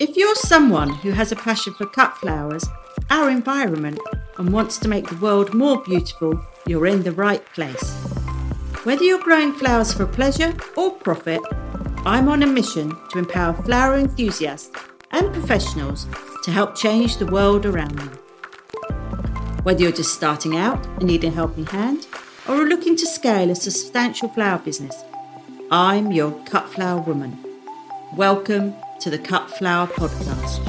If you're someone who has a passion for cut flowers, our environment, and wants to make the world more beautiful, you're in the right place. Whether you're growing flowers for pleasure or profit, I'm on a mission to empower flower enthusiasts and professionals to help change the world around them. Whether you're just starting out and need a helping hand, or are looking to scale a substantial flower business, I'm your cut flower woman. Welcome to the Cut Flower Podcast.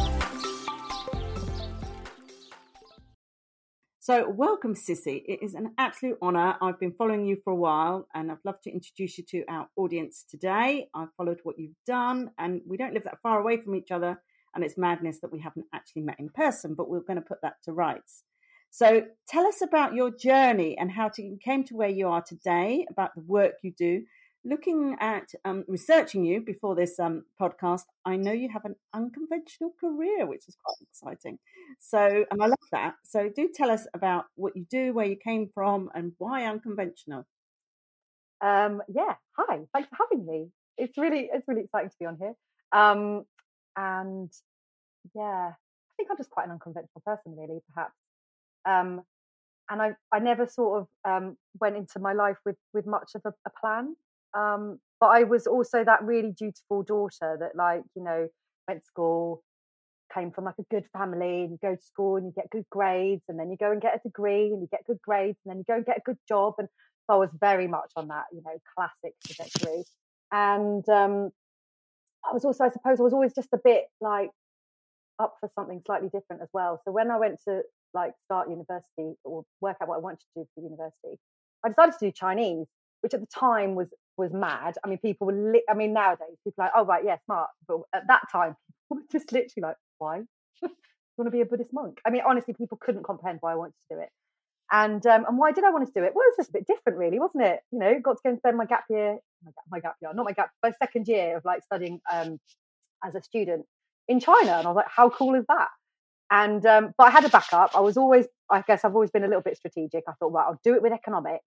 So, welcome, Cissy. It is an absolute honour. I've been following you for a while and I'd love to introduce you to our audience today. I've followed what you've done, and we don't live that far away from each other, and it's madness that we haven't actually met in person, but we're going to put that to rights. So, tell us about your journey and how to, you came to where you are today, about the work you do, looking at um, researching you before this um, podcast, I know you have an unconventional career, which is quite exciting. So, and I love that. So, do tell us about what you do, where you came from, and why unconventional. Um, yeah, hi. Thanks for having me. It's really, it's really exciting to be on here. Um, and yeah, I think I'm just quite an unconventional person, really, perhaps. Um, and I, I never sort of um, went into my life with with much of a, a plan. Um, but I was also that really dutiful daughter that, like, you know, went to school, came from like a good family, and you go to school and you get good grades, and then you go and get a degree and you get good grades, and then you go and get a good job. And so I was very much on that, you know, classic trajectory. And um, I was also, I suppose, I was always just a bit like up for something slightly different as well. So when I went to like start university or work out what I wanted to do for university, I decided to do Chinese, which at the time was was mad. I mean, people were. Li- I mean, nowadays people are like, oh right, yeah, smart. But at that time, people were just literally like, why? you want to be a Buddhist monk? I mean, honestly, people couldn't comprehend why I wanted to do it. And um, and why did I want to do it? Well, it was just a bit different, really, wasn't it? You know, got to go and spend my gap year, my gap, my gap year, not my gap, my second year of like studying um, as a student in China, and I was like, how cool is that? And um, but I had a backup. I was always, I guess, I've always been a little bit strategic. I thought, well, I'll do it with economics,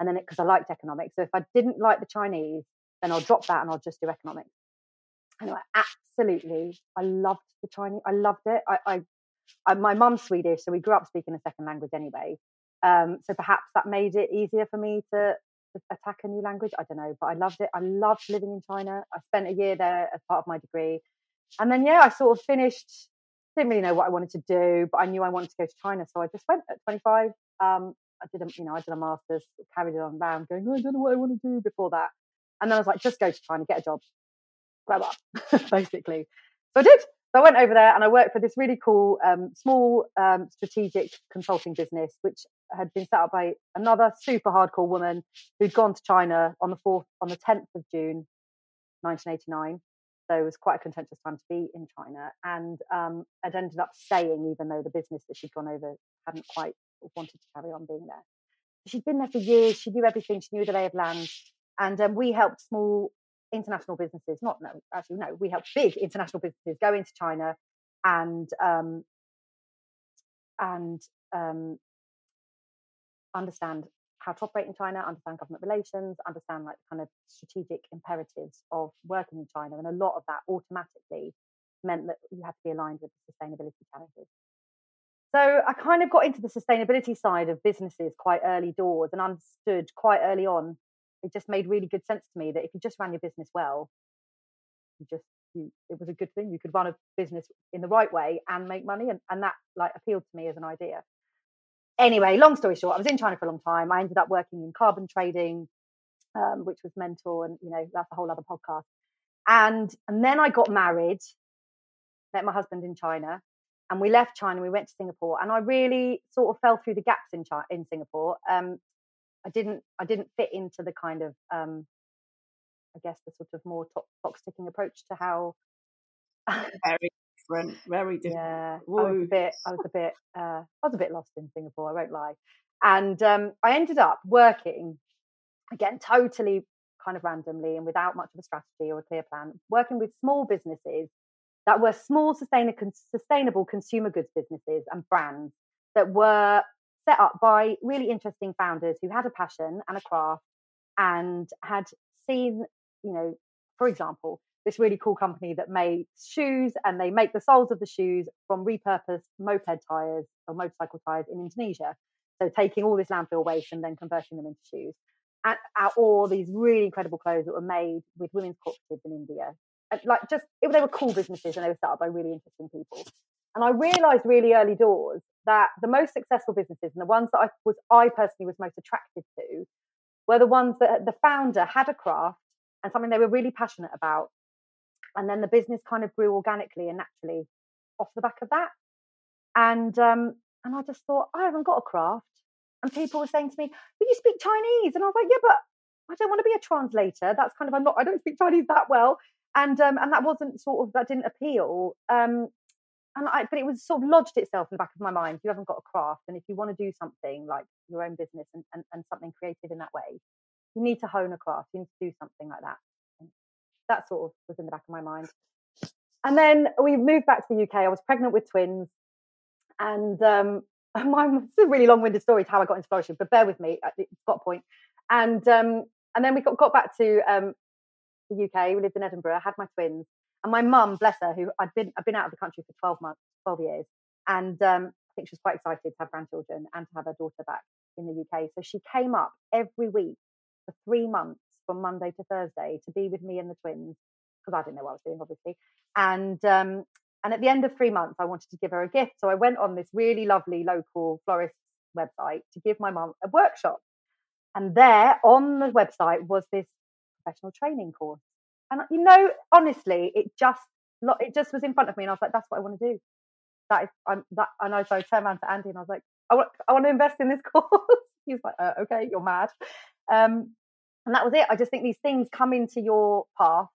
and then it because I liked economics. So if I didn't like the Chinese, then I'll drop that and I'll just do economics. And I absolutely, I loved the Chinese. I loved it. I, I, I my mum's Swedish, so we grew up speaking a second language anyway. Um, so perhaps that made it easier for me to, to attack a new language. I don't know, but I loved it. I loved living in China. I spent a year there as part of my degree, and then yeah, I sort of finished. Didn't really know what I wanted to do, but I knew I wanted to go to China, so I just went at 25. Um, I did a, you know, I did a master's, carried it on round, going, oh, I don't know what I want to do before that. And then I was like, just go to China, get a job, grow up, basically. So I did. So I went over there and I worked for this really cool, um, small um, strategic consulting business, which had been set up by another super hardcore woman who'd gone to China on the fourth, on the 10th of June, 1989. So it was quite a contentious time to be in China, and um, ended up staying, even though the business that she'd gone over hadn't quite wanted to carry on being there. She'd been there for years. She knew everything. She knew the lay of land. And um, we helped small international businesses, not no, actually no, we helped big international businesses go into China and um, and um, understand how to operate in China, understand government relations, understand like kind of strategic imperatives of working in China, and a lot of that automatically meant that you had to be aligned with the sustainability challenges. So I kind of got into the sustainability side of businesses quite early doors and understood quite early on. It just made really good sense to me that if you just ran your business well, you just you, it was a good thing. You could run a business in the right way and make money, and, and that like appealed to me as an idea. Anyway, long story short, I was in China for a long time. I ended up working in carbon trading, um, which was mental, and you know that's a whole other podcast. And and then I got married, met my husband in China, and we left China. We went to Singapore, and I really sort of fell through the gaps in China, in Singapore. Um, I didn't I didn't fit into the kind of um, I guess the sort of more top box ticking approach to how. very different, very different. Yeah, I was a bit I was a bit uh, I was a bit lost in Singapore. I won't lie, and um, I ended up working again totally kind of randomly and without much of a strategy or a clear plan, working with small businesses that were small sustainable consumer goods businesses and brands that were set up by really interesting founders who had a passion and a craft and had seen, you know, for example, this really cool company that made shoes and they make the soles of the shoes from repurposed moped tires or motorcycle tires in Indonesia. So taking all this landfill waste and then converting them into shoes. And all these really incredible clothes that were made with women's corpses in India. And like just it, they were cool businesses and they were set up by really interesting people. And I realized really early doors that the most successful businesses and the ones that I was I personally was most attracted to were the ones that the founder had a craft and something they were really passionate about and then the business kind of grew organically and naturally off the back of that. And um, and I just thought, I haven't got a craft. And people were saying to me, But you speak Chinese. And I was like, Yeah, but I don't want to be a translator. That's kind of I'm not I don't speak Chinese that well. And um, and that wasn't sort of that didn't appeal. Um, and I but it was sort of lodged itself in the back of my mind. You haven't got a craft, and if you want to do something like your own business and, and, and something creative in that way, you need to hone a craft. You need to do something like that that sort of was in the back of my mind. And then we moved back to the UK. I was pregnant with twins, and um, my it's a really long-winded story to how I got into flourishing, but bear with me. It's got a point. And um, and then we got, got back to um, the UK. We lived in Edinburgh. I had my twins, and my mum, bless her, who I'd been I've been out of the country for twelve months, twelve years, and um, I think she was quite excited to have grandchildren and to have her daughter back in the UK. So she came up every week for three months from Monday to Thursday to be with me and the twins because I didn't know what I was doing, obviously. And um, and at the end of three months, I wanted to give her a gift, so I went on this really lovely local florist website to give my mum a workshop. And there on the website was this professional training course. And you know, honestly, it just it just was in front of me, and I was like, "That's what I want to do." That is, I'm that. And I so I turned around to Andy, and I was like, "I want, I want to invest in this course." He's like, uh, "Okay, you're mad." Um, and that was it. I just think these things come into your path.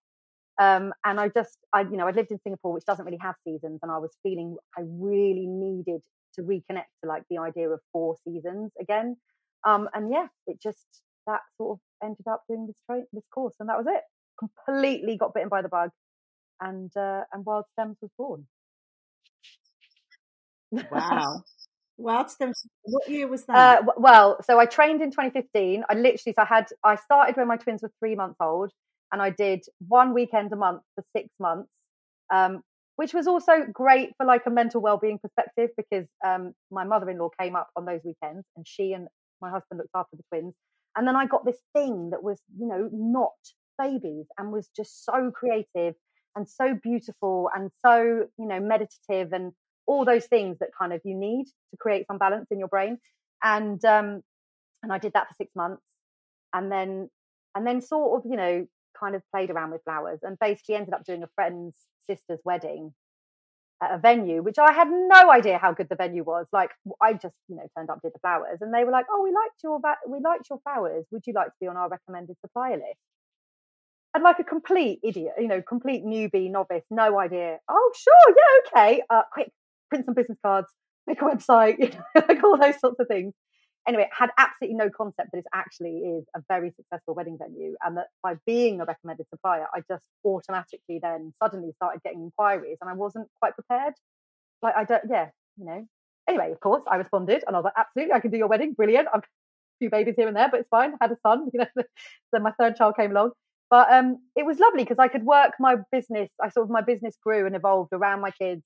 Um, and I just, I, you know, I'd lived in Singapore, which doesn't really have seasons, and I was feeling I really needed to reconnect to like the idea of four seasons again. Um, and yeah, it just that sort of ended up doing this tra- this course, and that was it. Completely got bitten by the bug, and uh, and Wild Stems was born. Wow. Well, what year was that? Uh, well, so I trained in 2015. I literally, so I had, I started when my twins were three months old, and I did one weekend a month for six months, um, which was also great for like a mental well-being perspective because um, my mother-in-law came up on those weekends, and she and my husband looked after the twins. And then I got this thing that was, you know, not babies and was just so creative and so beautiful and so, you know, meditative and all those things that kind of you need to create some balance in your brain. And um, and I did that for six months, and then and then sort of you know kind of played around with flowers, and basically ended up doing a friend's sister's wedding at a venue, which I had no idea how good the venue was. Like I just you know turned up, did the flowers, and they were like, "Oh, we liked your we liked your flowers. Would you like to be on our recommended supplier list?" and like a complete idiot, you know, complete newbie, novice, no idea. Oh, sure, yeah, okay. Uh, quick, print some business cards, make a website, you know, like all those sorts of things. Anyway, had absolutely no concept that it actually is a very successful wedding venue, and that by being a recommended supplier, I just automatically then suddenly started getting inquiries, and I wasn't quite prepared. Like I don't, yeah, you know. Anyway, of course, I responded, and I was like, absolutely, I can do your wedding, brilliant. I'm a few babies here and there, but it's fine. I had a son, you know. then my third child came along, but um, it was lovely because I could work my business. I sort of my business grew and evolved around my kids,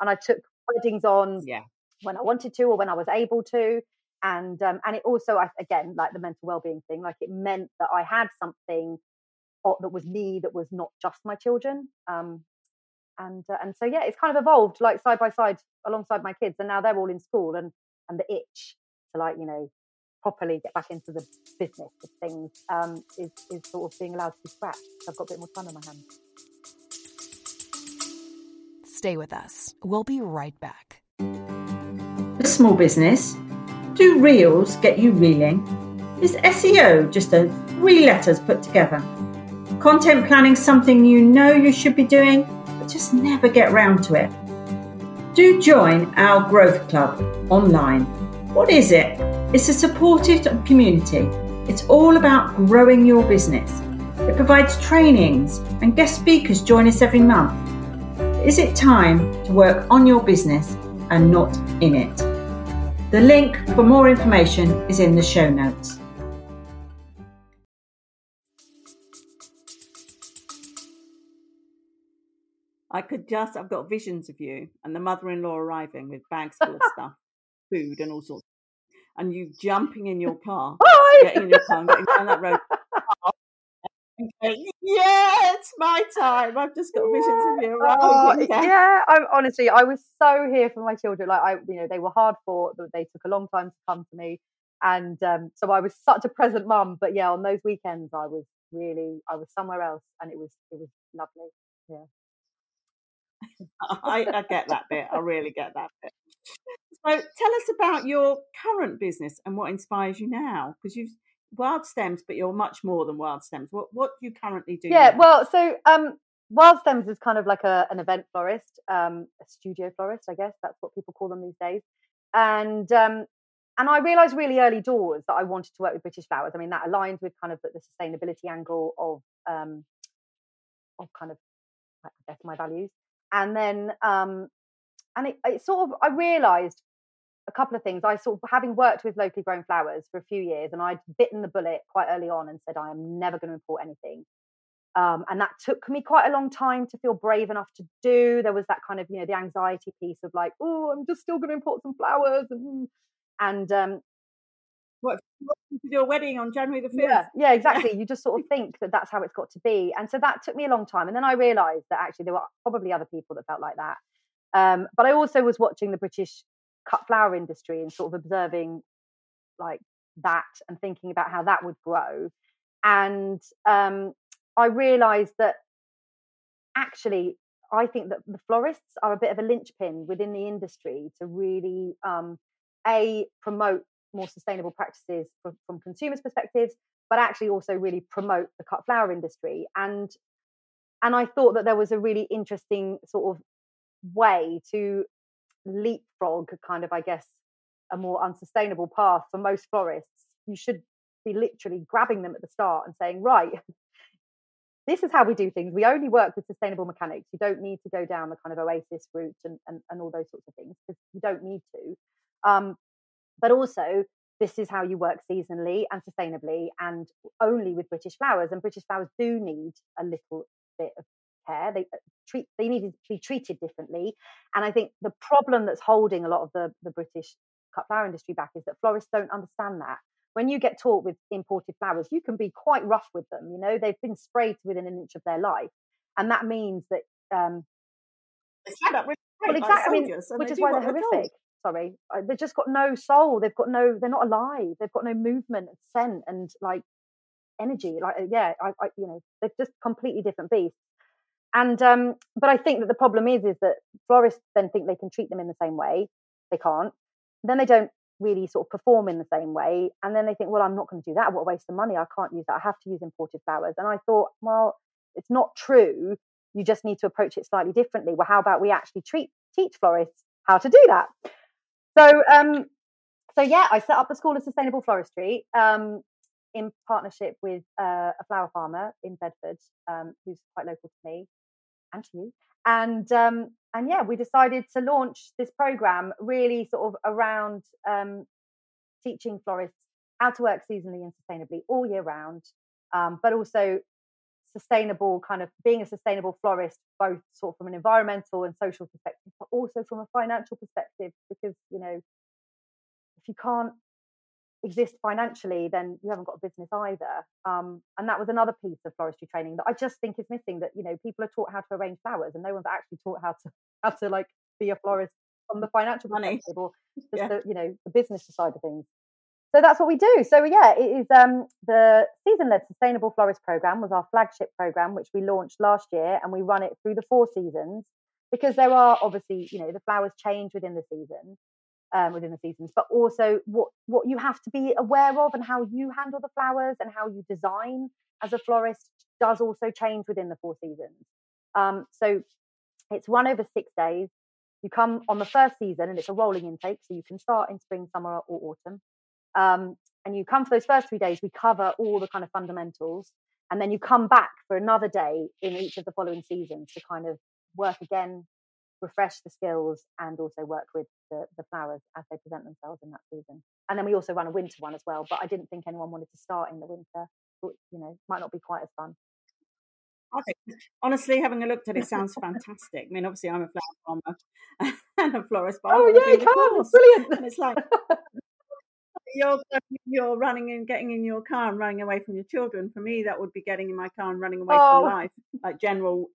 and I took weddings on yeah. when I wanted to or when I was able to. And um, and it also, again, like the mental well-being thing, like it meant that I had something that was me that was not just my children. Um, and uh, and so yeah, it's kind of evolved like side by side alongside my kids, and now they're all in school, and and the itch to like you know properly get back into the business of things um, is is sort of being allowed to be scratched. I've got a bit more time on my hands. Stay with us. We'll be right back. A small business. Do reels get you reeling? Is SEO just a three letters put together? Content planning something you know you should be doing, but just never get round to it? Do join our Growth Club online. What is it? It's a supportive community. It's all about growing your business. It provides trainings and guest speakers join us every month is it time to work on your business and not in it? The link for more information is in the show notes. I could just, I've got visions of you and the mother in law arriving with bags full of stuff, food and all sorts, and you jumping in your car, Bye. getting in your car and getting down that road. going, yeah, it's my time. I've just got visions of you Oh, arriving. Yeah. yeah, I'm honestly, I was so here for my children. Like I, you know, they were hard fought. but They took a long time to come to me, and um, so I was such a present mum. But yeah, on those weekends, I was really, I was somewhere else, and it was, it was lovely. Yeah. I, I get that bit. I really get that bit. So tell us about your current business and what inspires you now, because you've wild stems, but you're much more than wild stems. What what do you currently do? Yeah, now? well, so um, Wild Stems is kind of like a, an event florist, um, a studio florist, I guess that's what people call them these days. And um, and I realised really early doors that I wanted to work with British flowers. I mean, that aligns with kind of the, the sustainability angle of um, of kind of I guess my values. And then um, and it, it sort of I realised a couple of things. I sort of having worked with locally grown flowers for a few years, and I'd bitten the bullet quite early on and said I am never going to import anything. Um, and that took me quite a long time to feel brave enough to do. There was that kind of, you know, the anxiety piece of like, oh, I'm just still going to import some flowers, and and um, what, what to do a wedding on January the fifth? yeah, yeah, exactly. You just sort of think that that's how it's got to be, and so that took me a long time. And then I realised that actually there were probably other people that felt like that. Um, but I also was watching the British cut flower industry and sort of observing like that and thinking about how that would grow. And um, I realised that actually, I think that the florists are a bit of a linchpin within the industry to really um, a promote more sustainable practices from, from consumers' perspectives, but actually also really promote the cut flower industry. And and I thought that there was a really interesting sort of way to leapfrog kind of, I guess, a more unsustainable path for most florists. You should be literally grabbing them at the start and saying, right, this is how we do things. We only work with sustainable mechanics. You don't need to go down the kind of oasis route and, and, and all those sorts of things because you don't need to. Um, but also, this is how you work seasonally and sustainably and only with British flowers. And British flowers do need a little bit of care. They uh, treat they need to be treated differently. And I think the problem that's holding a lot of the, the British cut flower industry back is that florists don't understand that. When you get taught with imported flowers, you can be quite rough with them. You know, they've been sprayed within an inch of their life. And that means that um stand up really well, exactly. I mean, which is why they're they're told. horrific. Sorry, Uh, they've just got no soul. They've got no. They're not alive. They've got no movement, and scent, and like energy. Like uh, yeah, I, I you know, they're just completely different beasts. And um, but I think that the problem is is that florists then think they can treat them in the same way. They can't. Then they don't really sort of perform in the same way. And then they think, well, I'm not going to do that. What a waste of money. I can't use that. I have to use imported flowers. And I thought, well, it's not true. You just need to approach it slightly differently. Well, how about we actually treat teach florists how to do that? So um, so yeah, I set up the School of Sustainable Floristry um, in partnership with uh, a flower farmer in Bedford, um, who's quite local to me and to you. And um, and yeah, we decided to launch this program really sort of around um, teaching florists how to work seasonally and sustainably all year round, um, but also sustainable kind of being a sustainable florist, both sort of from an environmental and social perspective, but also from a financial perspective, because you know if you can't exist financially, then you haven't got a business either. Um, and that was another piece of floristry training that I just think is missing. That you know people are taught how to arrange flowers, and no one's actually taught how to how to like be a florist from the financial Money. perspective or just Yeah. the you know the business side of things. So that's what we do. So yeah, it is um, the season-led sustainable florist program was our flagship program, which we launched last year, and we run it through the four seasons because there are obviously you know the flowers change within the season um, within the seasons, but also what what you have to be aware of and how you handle the flowers and how you design as a florist does also change within the four seasons. Um, so it's run over six days. You come on the first season, and it's a rolling intake, so you can start in spring, summer, or autumn. Um, and you come for those first three days. We cover all the kind of fundamentals, and then you come back for another day in each of the following seasons to kind of work again refresh the skills and also work with the, the flowers as they present themselves in that season. And then we also run a winter one as well, but I didn't think anyone wanted to start in the winter. Thought, You know, might not be quite as fun. honestly, having a looked at it sounds fantastic. I mean, obviously, I'm a flower farmer and a florist, but oh yeah, you can. It's brilliant. And it's like you're you're running and getting in your car and running away from your children. For me, that would be getting in my car and running away oh. from life, like general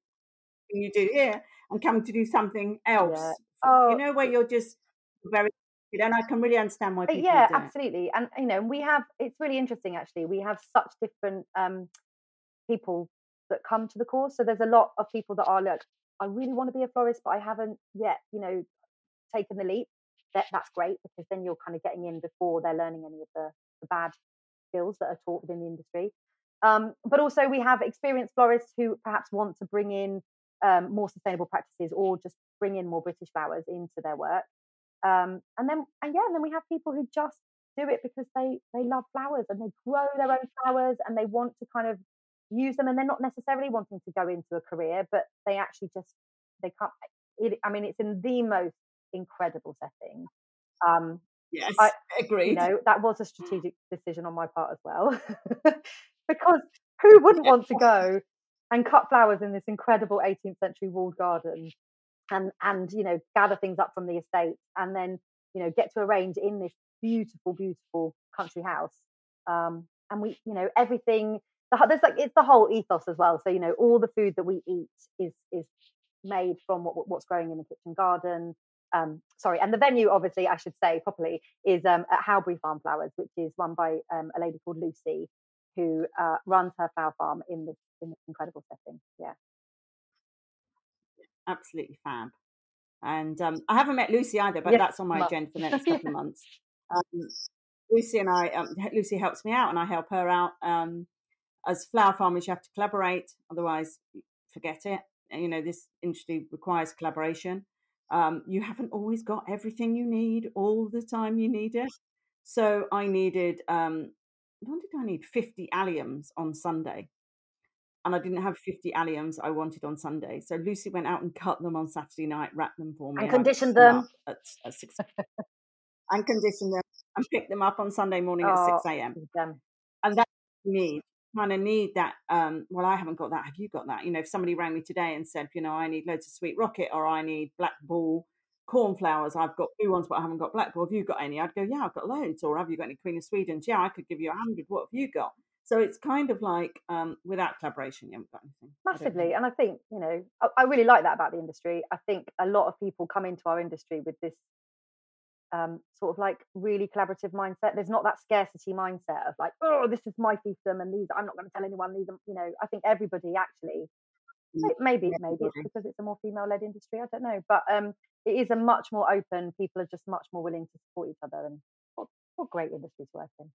you do here, and coming to do something else. Yeah. Oh. You know, where you're just very and I can really understand why people yeah absolutely and you know we have it's really interesting actually we have such different um people that come to the course so there's a lot of people that are like I really want to be a florist but I haven't yet you know taken the leap that that's great because then you're kind of getting in before they're learning any of the, the bad skills that are taught within the industry um, but also we have experienced florists who perhaps want to bring in um, more sustainable practices or just bring in more British flowers into their work. Um, and then, and yeah, and then we have people who just do it because they they love flowers and they grow their own flowers and they want to kind of use them and they're not necessarily wanting to go into a career, but they actually just they can't. It, I mean, it's in the most incredible setting. Um, yes, I agree. You know, that was a strategic decision on my part as well, because who wouldn't want to go and cut flowers in this incredible 18th century walled garden and and you know gather things up from the estate and then you know get to arrange in this beautiful beautiful country house. Um, and we you know everything there's like it's the whole ethos as well. So you know all the food that we eat is is made from what, what's growing in the kitchen garden. Um, sorry and the venue obviously i should say properly is um, at howbury farm flowers which is run by um, a lady called lucy who uh, runs her flower farm in this in this incredible setting. Yeah, absolutely fab. And um, I haven't met Lucy either, but yes, that's on my agenda for the next couple of months. Um, Lucy and I, um, Lucy helps me out, and I help her out. Um, as flower farmers, you have to collaborate, otherwise, forget it. You know, this industry requires collaboration. Um, you haven't always got everything you need all the time you need it. So I needed um, what did I need? 50 alliums on Sunday. And I didn't have 50 alliums I wanted on Sunday. So Lucy went out and cut them on Saturday night, wrapped them for me. And conditioned them. At, at six, and conditioned them and picked them up on Sunday morning oh, at 6 a.m. And that me kind of need that. Um, well, I haven't got that. Have you got that? You know, if somebody rang me today and said, you know, I need loads of sweet rocket or I need black ball cornflowers. I've got blue ones, but I haven't got black. Well, have you got any? I'd go, yeah, I've got loads. Or have you got any Queen of Sweden's? Yeah, I could give you a hundred. What have you got? So it's kind of like um, without collaboration, you haven't got anything. Massively. I and I think, you know, I, I, really like that about the industry. I think a lot of people come into our industry with this um, sort of like really collaborative mindset. There's not that scarcity mindset of like, oh, this is my fiefdom and these, I'm not going to tell anyone these, are, you know, I think everybody actually maybe maybe it's because it's a more female led industry i don't know but um it is a much more open people are just much more willing to support each other and what, what great industries work in.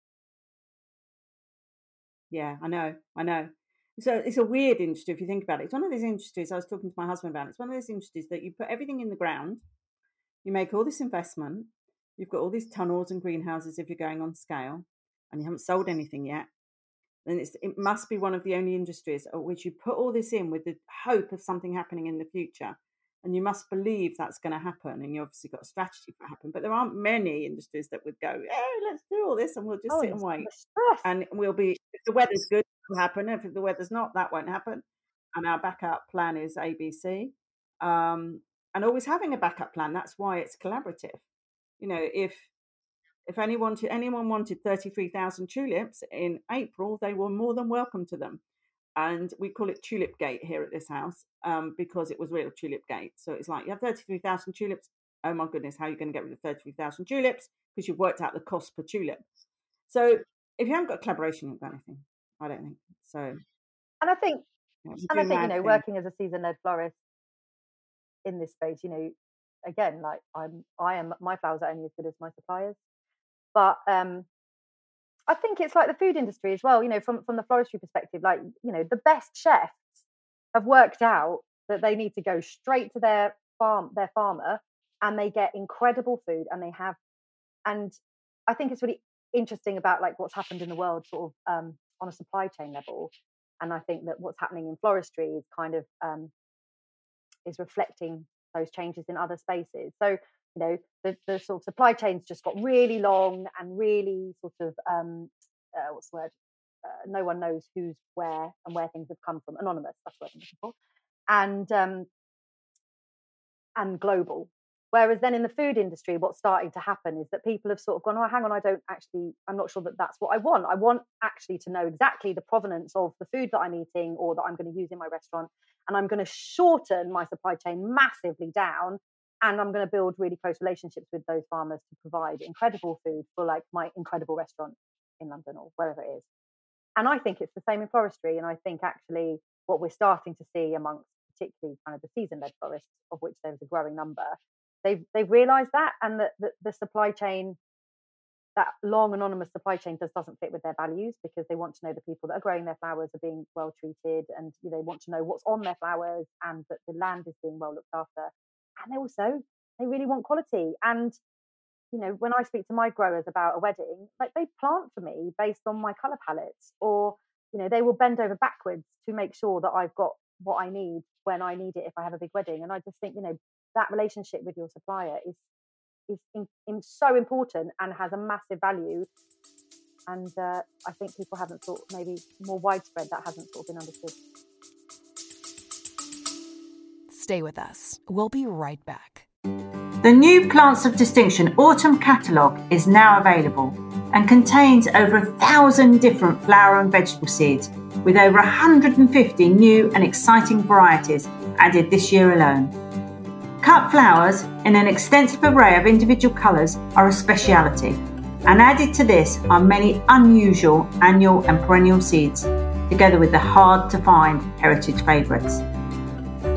Yeah i know i know. So it's a weird industry if you think about it. It's one of those industries i was talking to my husband about it's one of those industries that you put everything in the ground you make all this investment you've got all these tunnels and greenhouses if you're going on scale and you haven't sold anything yet then it must be one of the only industries at which you put all this in with the hope of something happening in the future. And you must believe that's going to happen. And you obviously got a strategy for it happen. But there aren't many industries that would go, oh, let's do all this and we'll just oh, sit and wait. And we'll be, if the weather's good, it'll happen. If the weather's not, that won't happen. And our backup plan is ABC. Um, and always having a backup plan. That's why it's collaborative. You know, if if anyone anyone wanted 33,000 tulips in April, they were more than welcome to them. And we call it Tulip Gate here at this house um, because it was real Tulip Gate. So it's like you have 33,000 tulips. Oh my goodness, how are you going to get rid of 33,000 tulips? Because you've worked out the cost per tulip. So if you haven't got collaboration, you've got anything. I don't think so. And I think, yeah, and I think you know, thing. working as a season-led florist in this space, you know, again, like I'm, I am, my flowers are only as good as my suppliers. But um, I think it's like the food industry as well. You know, from from the floristry perspective, like you know, the best chefs have worked out that they need to go straight to their farm, their farmer, and they get incredible food, and they have. And I think it's really interesting about like what's happened in the world, sort of um, on a supply chain level. And I think that what's happening in floristry is kind of um, is reflecting those changes in other spaces. So you know the, the sort of supply chains just got really long and really sort of um, uh, what's the word uh, no one knows who's where and where things have come from. Anonymous, that's what I'm looking for, and um, and global. Whereas then in the food industry, what's starting to happen is that people have sort of gone, oh, hang on, I don't actually, I'm not sure that that's what I want. I want actually to know exactly the provenance of the food that I'm eating or that I'm going to use in my restaurant. And I'm going to shorten my supply chain massively down. And I'm going to build really close relationships with those farmers to provide incredible food for like my incredible restaurant in London or wherever it is. And I think it's the same in floristry. And I think actually what we're starting to see amongst particularly kind of the season led florists, of which there's a growing number, they've they've realised that, and that the, the supply chain, that long anonymous supply chain, just doesn't fit with their values because they want to know the people that are growing their flowers are being well treated, and you know, they want to know what's on their flowers and that the land is being well looked after, and they also they really want quality and you know, when I speak to my growers about a wedding, like they plant for me based on my color palettes, or you know, they will bend over backwards to make sure that I've got what I need when I need it if I have a big wedding. And I just think, you know, that relationship with your supplier is is in, in so important and has a massive value. And uh, I think people haven't thought maybe more widespread that hasn't sort of been understood. Stay with us. We'll be right back. The new Plants of Distinction Autumn Catalogue is now available and contains over a thousand different flower and vegetable seeds with over 150 new and exciting varieties added this year alone. Cut flowers in an extensive array of individual colours are a speciality, and added to this are many unusual annual and perennial seeds, together with the hard to find heritage favourites.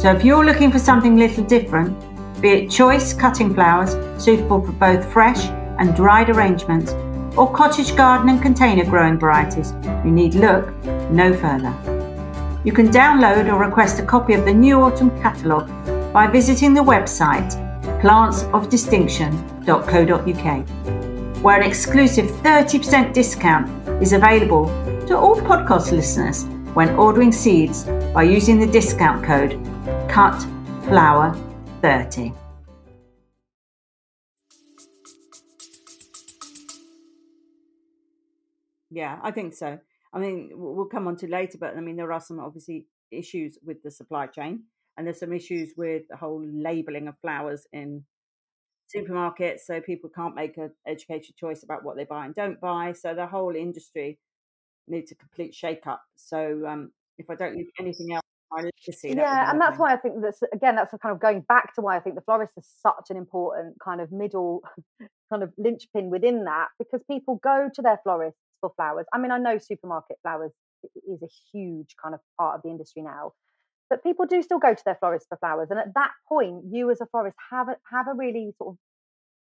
So if you're looking for something a little different, be it choice cutting flowers suitable for both fresh and dried arrangements, or cottage garden and container growing varieties, you need look no further. You can download or request a copy of the new autumn catalogue by visiting the website plantsofdistinction.co.uk, where an exclusive 30% discount is available to all podcast listeners when ordering seeds by using the discount code CUTFLOWER30. Yeah, I think so. I mean, we'll come on to later, but I mean, there are some obviously issues with the supply chain and there's some issues with the whole labeling of flowers in supermarkets so people can't make an educated choice about what they buy and don't buy so the whole industry needs a complete shake up so um, if i don't leave anything else legacy, yeah and that's why i think that's again that's kind of going back to why i think the florist is such an important kind of middle kind of linchpin within that because people go to their florists for flowers. I mean i know supermarket flowers is a huge kind of part of the industry now but people do still go to their florist for flowers. And at that point, you as a florist have a, have a really sort of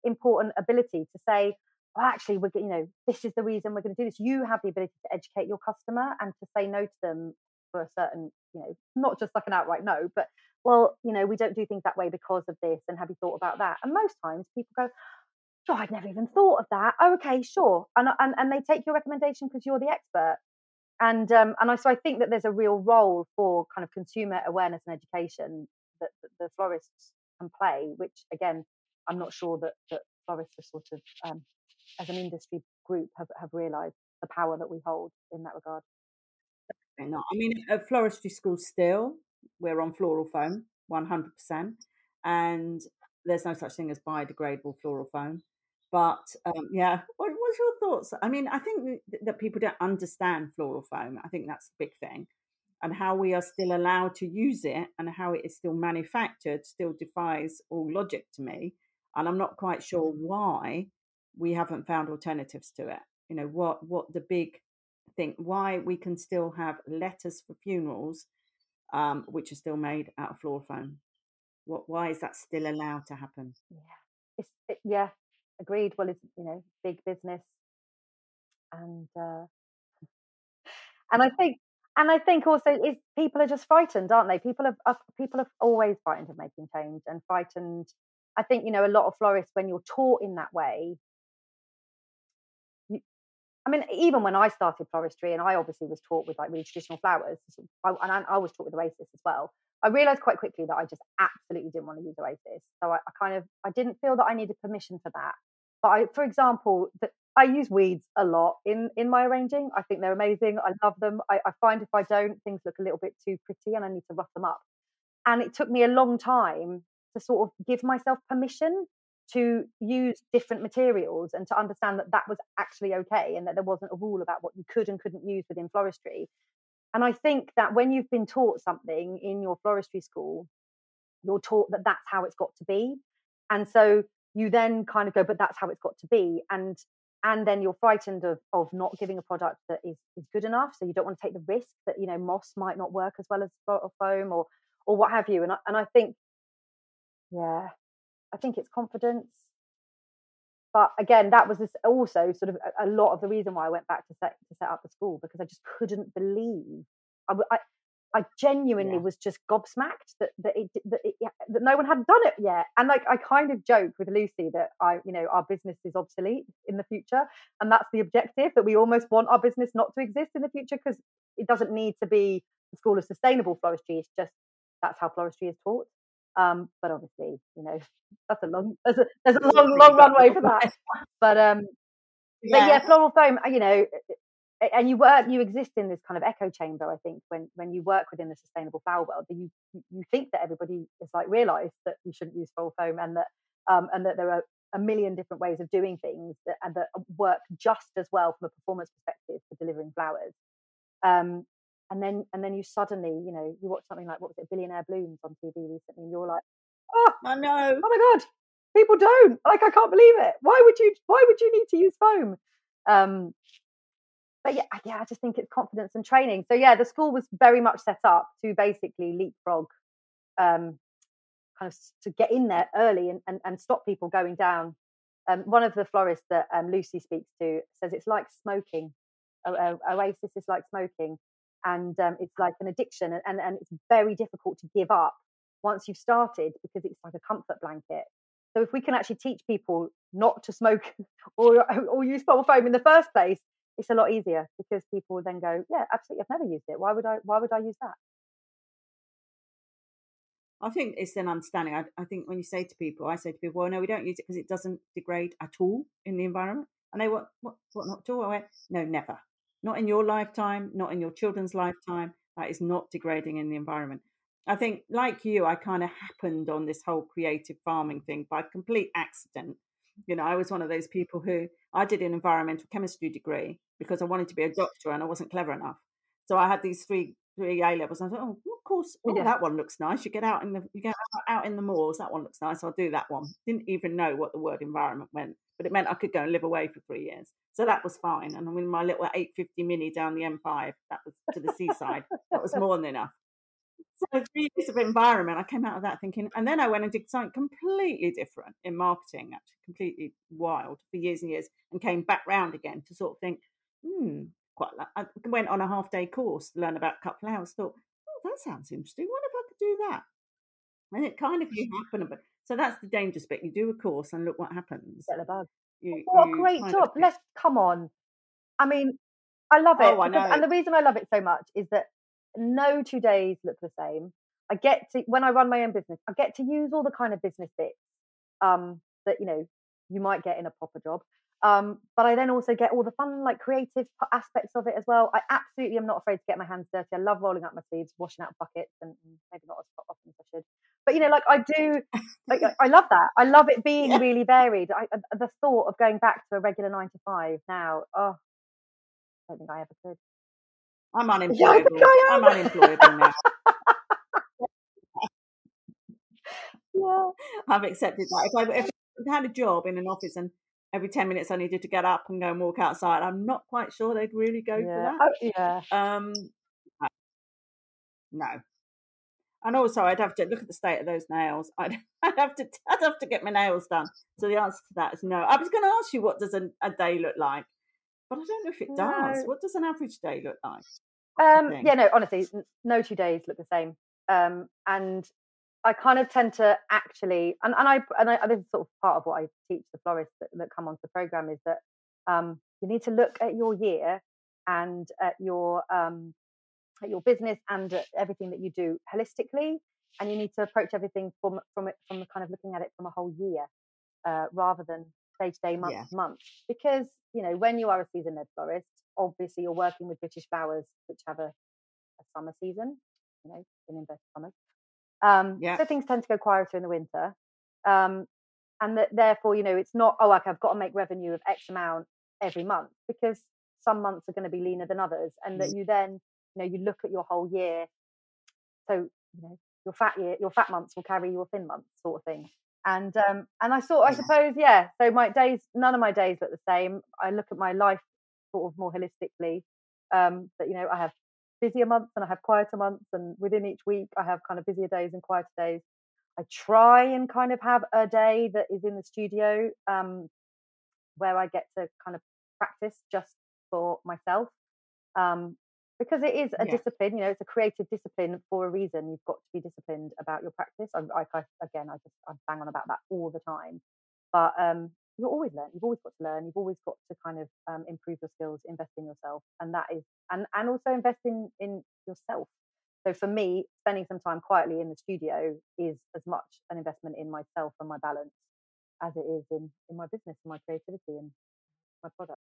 important ability to say, well, actually, we're, you know, this is the reason we're going to do this. You have the ability to educate your customer and to say no to them for a certain, you know, not just like an outright no, but well, you know, we don't do things that way because of this. And have you thought about that? And most times people go, oh, I'd never even thought of that. Oh, okay, sure. And, and, and they take your recommendation because you're the expert and um, and I, so I think that there's a real role for kind of consumer awareness and education that, that the florists can play, which again, I'm not sure that that florists are sort of um, as an industry group have, have realised the power that we hold in that regard. Not. I mean, at floristry school still, we're on floral foam, 100%, and there's no such thing as biodegradable floral foam. But um, yeah, what, what's your thoughts? I mean, I think that people don't understand floral foam. I think that's the big thing. And how we are still allowed to use it and how it is still manufactured still defies all logic to me. And I'm not quite sure why we haven't found alternatives to it. You know, what what the big thing, why we can still have letters for funerals, um, which are still made out of floral foam. What, why is that still allowed to happen? Yeah, it's, it, yeah, agreed. Well, it's you know big business, and uh, and I think and I think also is people are just frightened, aren't they? People are, people are always frightened of making change and frightened. I think you know a lot of florists when you're taught in that way. I mean, even when I started floristry, and I obviously was taught with like really traditional flowers, and I, I was taught with oasis as well. I realized quite quickly that I just absolutely didn't want to use Oasis. So I, I, kind of I didn't feel that I needed permission for that. But I, for example, that I use weeds a lot in in my arranging. I think they're amazing. I love them. I, I find if I don't, things look a little bit too pretty, and I need to rough them up. And it took me a long time to sort of give myself permission to use different materials and to understand that that was actually okay and that there wasn't a rule about what you could and couldn't use within floristry. And I think that when you've been taught something in your floristry school, you're taught that that's how it's got to be. And so you then kind of go, but that's how it's got to be. And and then you're frightened of of not giving a product that is is good enough. So you don't want to take the risk that you know moss might not work as well as foam or or what have you. And I, and I think, yeah, I think it's confidence. But again, that was this also sort of a, a, lot of the reason why I went back to set to set up the school because I just couldn't believe I, I, I genuinely yeah. was just gobsmacked that that, it, that, it, that no one had done it yet. And like I kind of joke with Lucy that I, you know, our business is obsolete in the future, and that's the objective. That we almost want our business not to exist in the future because it doesn't need to be the school of sustainable floristry. It's just that's how floristry is taught. Um, but obviously, you know, that's a long there's a, there's a long long runway for that. But um, yeah. but yeah, floral foam. You know, and you work you exist in this kind of echo chamber i think when when you work within the sustainable flower world you you think that everybody is like realized that you shouldn't use floral foam and that um, and that there are a million different ways of doing things that, and that work just as well from a performance perspective for delivering flowers. Um, and then and then you suddenly you know you watch something like what was it billionaire blooms on tv recently and you're like oh i know. oh my god people don't like i can't believe it. Why would you why would you need to use foam? Um, but yeah, yeah, I just think it's confidence and training. So yeah, the school was very much set up to basically leapfrog, um, kind of to get in there early and, and, and stop people going down. Um, one of the florists that um, Lucy speaks to says it's like smoking. Oasis is like smoking, and um, it's like an addiction, and, and, and it's very difficult to give up once you've started because it's like a comfort blanket. So if we can actually teach people not to smoke or or use foam in the first place, it's a lot easier because people then go, yeah, absolutely, I've never used it. Why would I? Why would I use that? I think it's an understanding. I, I, think when you say to people, I say to people, well, no, we don't use it because it doesn't degrade at all in the environment. And they went, what, what not at all? I went, no, never. Not in your lifetime, not in your children's lifetime. That is not degrading in the environment. I think, like you, I kind of happened on this whole creative farming thing by complete accident. You know, I was one of those people who I did an environmental chemistry degree because I wanted to be a doctor and I wasn't clever enough. So I had these three three A levels. I thought, oh, of course, oh, yeah. that one looks nice. You get out in the you get out in the moors. That one looks nice. I'll do that one. Didn't even know what the word environment meant, but it meant I could go and live away for three years. So that was fine. And I'm in my little 850 mini down the M5. That was to the seaside. that was more than enough. So three years of environment, I came out of that thinking, and then I went and did something completely different in marketing, actually completely wild for years and years, and came back round again to sort of think, hmm, quite. Like, I went on a half day course to learn about cut flowers. Thought, oh, that sounds interesting. What if I could do that? And it kind of you happen, but so that's the dangerous bit. You do a course and look what happens. Get the bug. You, what a great job! Let's come on. I mean, I love it, oh, I because, and the reason I love it so much is that no two days look the same. I get to when I run my own business, I get to use all the kind of business bits um, that you know you might get in a proper job. Um, but I then also get all the fun, like creative aspects of it as well. I absolutely am not afraid to get my hands dirty. I love rolling up my sleeves, washing out buckets, and maybe not as often as I should. But you know, like I do, like I love that. I love it being yeah. really varied. I, the thought of going back to a regular nine to five now, oh, I don't think I ever could. I'm unemployable. Yeah, I am. I'm unemployable now. yeah. I've accepted that. If I, if I had a job in an office and every 10 minutes I needed to get up and go and walk outside, I'm not quite sure they'd really go yeah. for that. Oh, yeah. Um, no. And also, I'd have to look at the state of those nails. I'd, I'd have to, I'd have to get my nails done. So the answer to that is no. I was going to ask you, what does a, a day look like? But I don't know if it does. No. What does an average day look like? Um, yeah, no, honestly, no two days look the same. Um, and I kind of tend to actually, and, and I and I, this is sort of part of what I teach the florists that, that come onto the program is that um, you need to look at your year and at your um, at your business and at everything that you do holistically, and you need to approach everything from from it from kind of looking at it from a whole year uh, rather than day to day, month Yeah. to month. Because you know, when you are a season led florist, obviously you're working with British flowers, which have a, a summer season. You know, in inverted commas. Um, Yeah. So things tend to go quieter in the winter. Um, and that therefore, you know, it's not, oh, okay, I've got to make revenue of X amount every month because some months are going to be leaner than others. And that you then, you know, you look at your whole year. So, you know, your fat year, your fat months will carry your thin months sort of thing. And um, and I sort, I suppose, yeah. So my days, none of my days look the same. I look at my life sort of more holistically. Um, that you know, I have busier months and I have quieter months, and within each week, I have kind of busier days and quieter days. I try and kind of have a day that is in the studio um, where I get to kind of practice just for myself. Um, because it is a Yeah. discipline, you know, it's a creative discipline for a reason. You've got to be disciplined about your practice. I, I, I again, I just I bang on about that all the time. But um, you'll always learn. You've always got to learn. You've always got to kind of um, improve your skills, invest in yourself, and that is and and also invest in in yourself. So for me, spending some time quietly in the studio is as much an investment in myself and my balance as it is in in my business and my creativity and my product.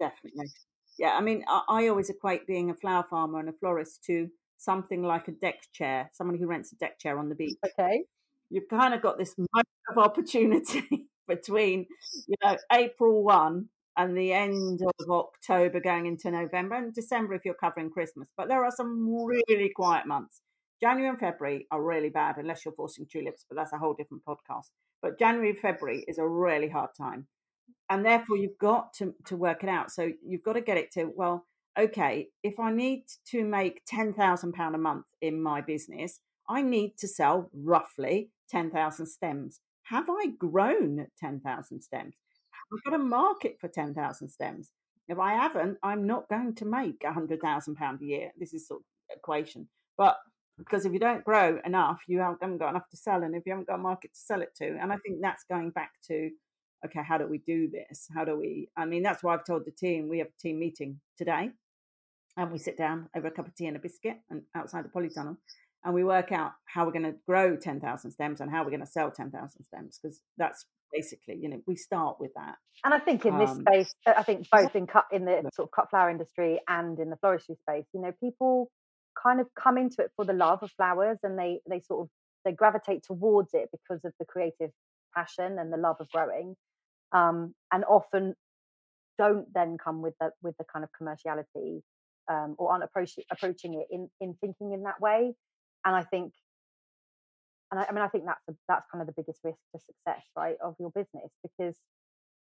Definitely. Yeah, I mean, I, I always equate being a flower farmer and a florist to something like a deck chair, someone who rents a deck chair on the beach. Okay. You've kind of got this moment of opportunity between, you know, April 1 and the end of October going into November and December if you're covering Christmas. But there are some really quiet months. January and February are really bad unless you're forcing tulips, but that's a whole different podcast. But January, and February is a really hard time and therefore you've got to, to work it out. So you've got to get it to well okay if i need to make 10,000 pound a month in my business i need to sell roughly 10,000 stems. Have i grown 10,000 stems? Have i got a market for 10,000 stems. If i haven't i'm not going to make 100,000 pound a year. This is sort of equation. But because if you don't grow enough you haven't got enough to sell and if you haven't got a market to sell it to and i think that's going back to okay, how do we do this? How do we? I mean, that's why I've told the team we have a team meeting today, and we sit down over a cup of tea and a biscuit and outside the polytunnel, and we work out how we're going to grow ten thousand stems and how we're going to sell ten thousand stems because that's basically, you know, we start with that. And I think in this Um, space, uh, I think both in cut in the sort of cut flower industry and in the floristry space, you know, people kind of come into it for the love of flowers and they they sort of they gravitate towards it because of the creative passion and the love of growing um, and often don't then come with the with the kind of commerciality um, or aren't approaching approaching it in in thinking in that way. And i think and I, I mean i think that's that's kind of the biggest risk to success right of your business because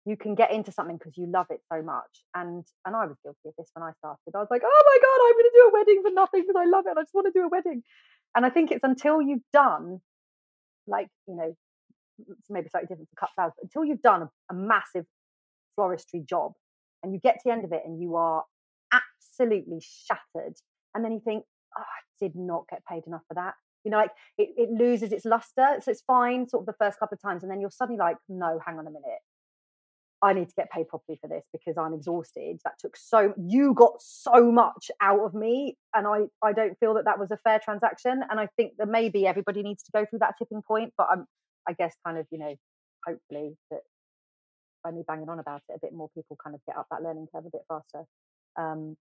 you can get into something because you love it so much. And and i was guilty of this when i started. I was like oh my god i'm going to do a wedding for nothing because i love it and i just want to do a wedding. And i think it's until you've done like you know maybe slightly different for cut flowers, but until you've done a, a massive floristry job and you get to the end of it and you are absolutely shattered, and then you think, oh, I did not get paid enough for that. You know, like it, it loses its luster. So it's fine, sort of the first couple of times, and then you're suddenly like, no, hang on a minute. I need to get paid properly for this because I'm exhausted. That took so you got so much out of me, and I I don't feel that that was a fair transaction. And I think that maybe everybody needs to go through that tipping point. But I'm I guess kind of you know hopefully that by me banging on about it a bit more people kind of get up that learning curve a bit faster um,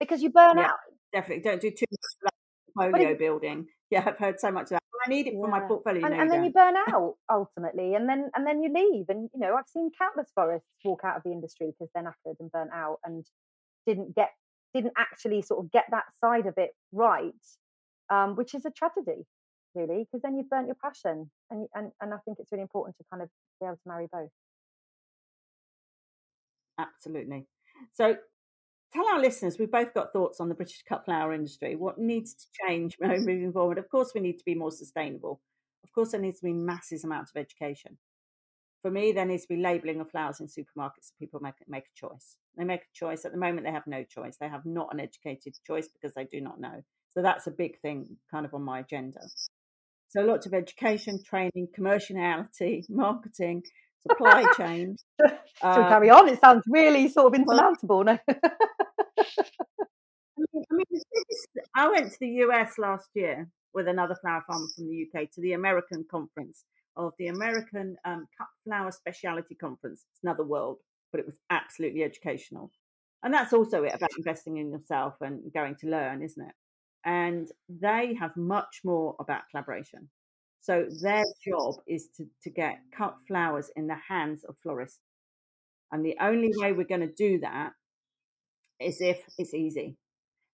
because you burn Yeah. out. Definitely don't do too much portfolio building. Yeah, I've heard so much of that. I need it for my portfolio. and, and then you burn out ultimately and then and then you leave and you know i've seen countless florists walk out of the industry because they're knackered and burnt out and didn't get didn't actually sort of get that side of it right um, which is a tragedy really because then you've burnt your passion and, and and i think it's really important to kind of be able to marry both Absolutely. So tell our listeners, we've both got thoughts on the British cut flower industry. What needs to change moving forward? Of course, we need to be more sustainable. Of course, there needs to be massive amounts of education. For me, there needs to be labelling of flowers in supermarkets so people make, make a choice. They make a choice. At the moment, they have no choice. They have not an educated choice because they do not know. So that's a big thing kind of on my agenda. So lots of education, training, commerciality, marketing, supply chain. so Uh, carry on it sounds really sort of insurmountable no I mean, I mean, it's- it's- I went to the US last year with another flower farmer from the UK to the American conference of the American um, Cut Flower Speciality Conference. It's another world, but it was absolutely educational. And that's also it about investing in yourself and going to learn, isn't it? And they have much more about collaboration. So their job is to, to get cut flowers in the hands of florists. And the only way we're going to do that is if it's easy.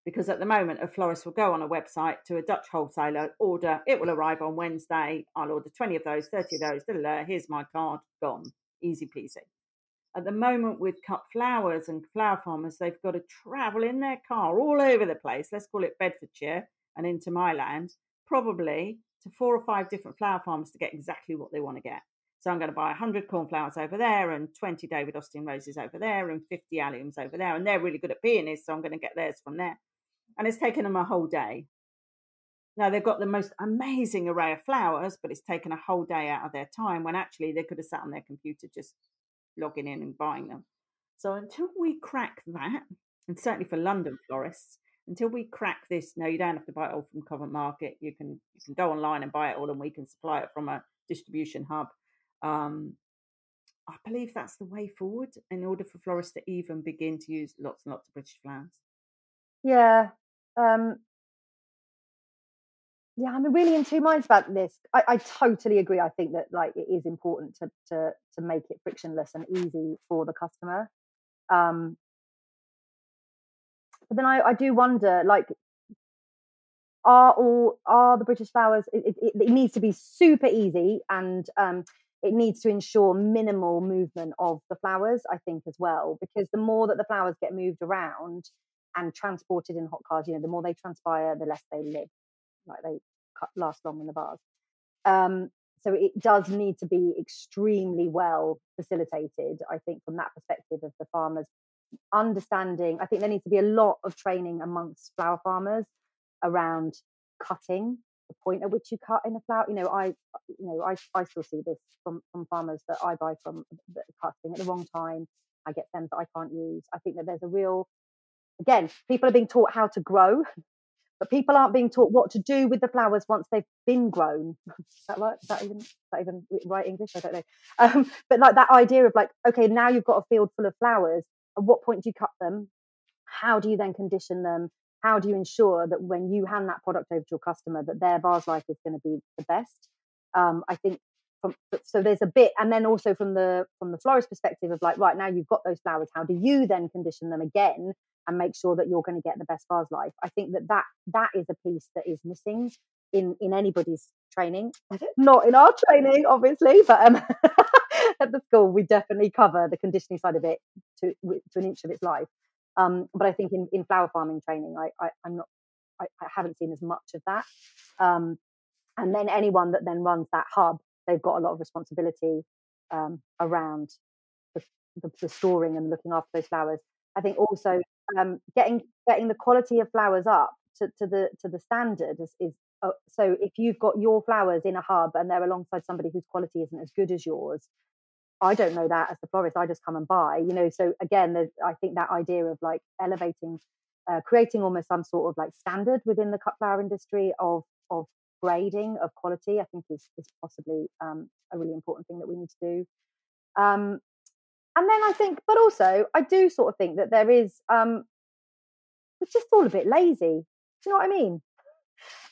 Because at the moment, a florist will go on a website to a Dutch wholesaler, order, it will arrive on Wednesday. I'll order 20 of those, 30 of those, here's my card, gone. Easy peasy. At the moment, with cut flowers and flower farmers, they've got to travel in their car all over the place. Let's call it Bedfordshire and into my land, probably to four or five different flower farms to get exactly what they want to get. So I'm going to buy 100 cornflowers over there and 20 David Austin roses over there and 50 alliums over there. And they're really good at peonies, so I'm going to get theirs from there. And it's taken them a whole day. Now they've got the most amazing array of flowers, but it's taken a whole day out of their time when actually they could have sat on their computer just logging in and buying them. So until we crack that, and certainly for London florists, until we crack this, no, you don't have to buy it all from Covent Market. You can you can go online and buy it all, and we can supply it from a distribution hub. Um, I believe that's the way forward in order for florists to even begin to use lots and lots of British flowers. Yeah, um, yeah, I'm really in two minds about this. I, I, totally agree. I think that like it is important to to to make it frictionless and easy for the customer. Um, but then I, I do wonder, like, are all are the British flowers? It, it, it needs to be super easy, and um, it needs to ensure minimal movement of the flowers. I think as well, because the more that the flowers get moved around and transported in hot cars, you know, the more they transpire, the less they live, like they last long in the bars. Um, so it does need to be extremely well facilitated. I think from that perspective of the farmers understanding, I think there needs to be a lot of training amongst flower farmers around cutting, the point at which you cut in a flower. You know, I, you know, I, I still see this from from farmers that I buy from that cutting at the wrong time. I get stems that I can't use. I think that there's a real, again, people are being taught how to grow, but people aren't being taught what to do with the flowers once they've been grown. Is that right? Is that even, is that even right English? I don't know. Um, but like that idea of like, okay, now you've got a field full of flowers at what point do you cut them? How do you then condition them? How do you ensure that when you hand that product over to your customer, that their vase life is going to be the best? Um, I think from, so there's a bit, and then also from the from the florist perspective of like, right now you've got those flowers. How do you then condition them again and make sure that you're going to get the best vase life? I think that that that is a piece that is missing in in anybody's training. Not in our training, obviously, but um, at the school, we definitely cover the conditioning side of it to to an inch of its life. Um, but I think in, in flower farming training, I, I am not I, I, haven't seen as much of that. Um, and then anyone that then runs that hub, they've got a lot of responsibility um, around the, the, the, storing and looking after those flowers. I think also um, getting getting the quality of flowers up to, to the to the standard is, is uh, so if you've got your flowers in a hub and they're alongside somebody whose quality isn't as good as yours, I don't know that as the florist. I just come and buy, you know. So again, I think that idea of like elevating, uh, creating almost some sort of like standard within the cut flower industry of of grading of quality, I think is is possibly um, a really important thing that we need to do. Um, and then I think, but also I do sort of think that there is, um, it's just all a bit lazy. Do you know what I mean?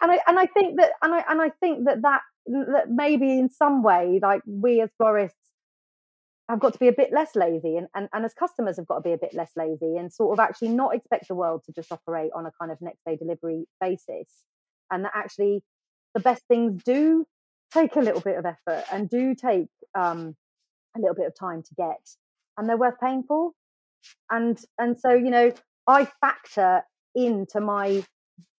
And I and I think that and I and I think that that that maybe in some way, like we as florists have got to be a bit less lazy and, and, and as customers have got to be a bit less lazy and sort of actually not expect the world to just operate on a kind of next day delivery basis and that actually the best things do take a little bit of effort and do take um, a little bit of time to get and they're worth paying for and and so you know i factor into my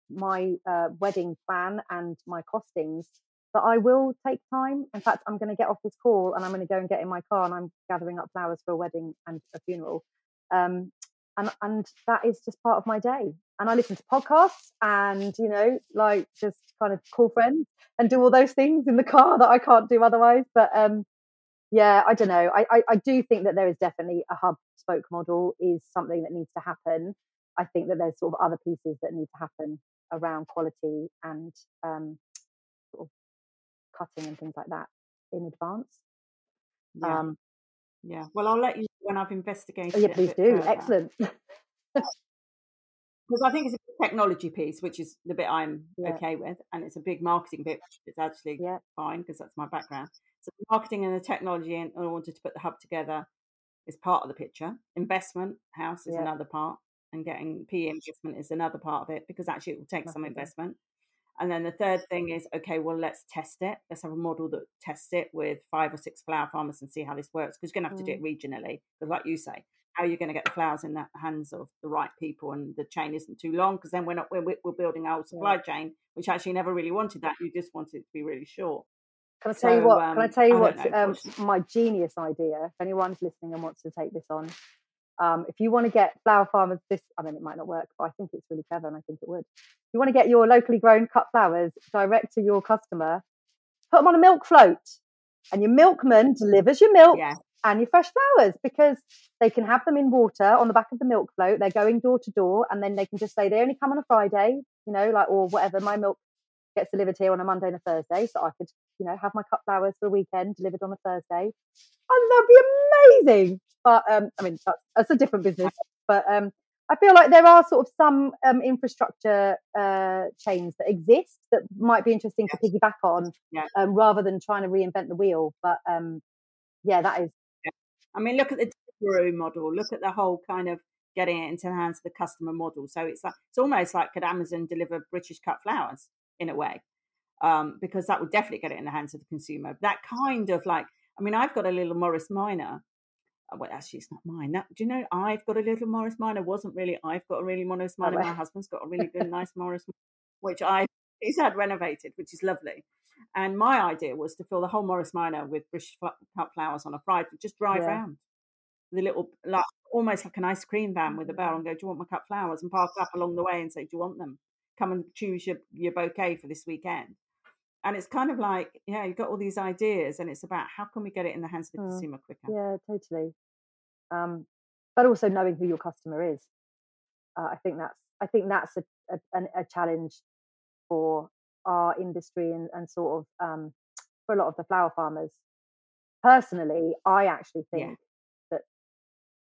my uh, wedding plan and my costings but I will take time. In fact, I'm going to get off this call and I'm going to go and get in my car and I'm gathering up flowers for a wedding and a funeral. Um, and and that is just part of my day. And I listen to podcasts and you know, like just kind of call friends and do all those things in the car that I can't do otherwise. But um, yeah, I don't know. I, I, I do think that there is definitely a hub spoke model is something that needs to happen. I think that there's sort of other pieces that need to happen around quality and um, cutting and things like that. in advance. Yeah. Um, yeah. Well, I'll let you when I've investigated. Oh, yeah, please do. Further. Excellent. because I think it's a technology piece, which is the bit I'm yeah. okay with, and it's a big marketing bit. It's actually yeah. fine because that's my background. So the marketing and the technology, in, in order to put the hub together, is part of the picture. Investment house is yeah. another part, and getting PE investment is another part of it because actually it will take some investment. And then the third thing is okay, well, let's test it. Let's have a model that tests it with five or six flower farmers and see how this works. Because you're going to have to mm. do it regionally. Because, like you say, how are you going to get the flowers in the hands of the right people and the chain isn't too long? Because then we're not we're, we're building our supply yeah. chain, which actually never really wanted that. You just wanted it to be really short. Can I tell so, you what? Um, can I tell you what? Um, my genius idea. If anyone's listening and wants to take this on, um, if you want to get flower farmers, this I mean, it might not work, but I think it's really clever, and I think it would. If you want to get your locally grown cut flowers direct to your customer, put them on a milk float, and your milkman delivers your milk yeah. and your fresh flowers because they can have them in water on the back of the milk float. They're going door to door, and then they can just say they only come on a Friday, you know, like or whatever. My milk gets delivered here on a Monday and a Thursday, so I could, you know, have my cut flowers for the weekend delivered on a Thursday. Oh, that'd be amazing. But um, I mean, that's, that's, a different business. But um, I feel like there are sort of some um, infrastructure uh, chains that exist that might be interesting to piggyback on, yeah. um, rather than trying to reinvent the wheel. But um, yeah, that is. Yeah. I mean, look at the Deliveroo model. Look at the whole kind of getting it into the hands of the customer model. So it's like it's almost like could Amazon deliver British cut flowers in a way, um, because that would definitely get it in the hands of the consumer. That kind of like, I mean, I've got a little Morris Minor uh, well, actually, it's not mine. That, do you know, I've got a little Morris Minor. wasn't really, I've got a really Morris oh, Minor. My husband's got a really good, nice Morris, which I, he's had renovated, which is lovely. And my idea was to fill the whole Morris Minor with British cut flowers on a Friday, just drive yeah. around the little, like almost like an ice cream van with a bell and go, Do you want my cut flowers? And park up along the way and say, Do you want them? Come and choose your, your bouquet for this weekend. And it's kind of like, yeah, you've got all these ideas, and it's about how can we get it in the hands of the mm. consumer quicker? Yeah, totally. Um, but also knowing who your customer is. Uh, I think that's I think that's a, a, a, challenge for our industry and, and sort of um, for a lot of the flower farmers. Personally, I actually think yeah. that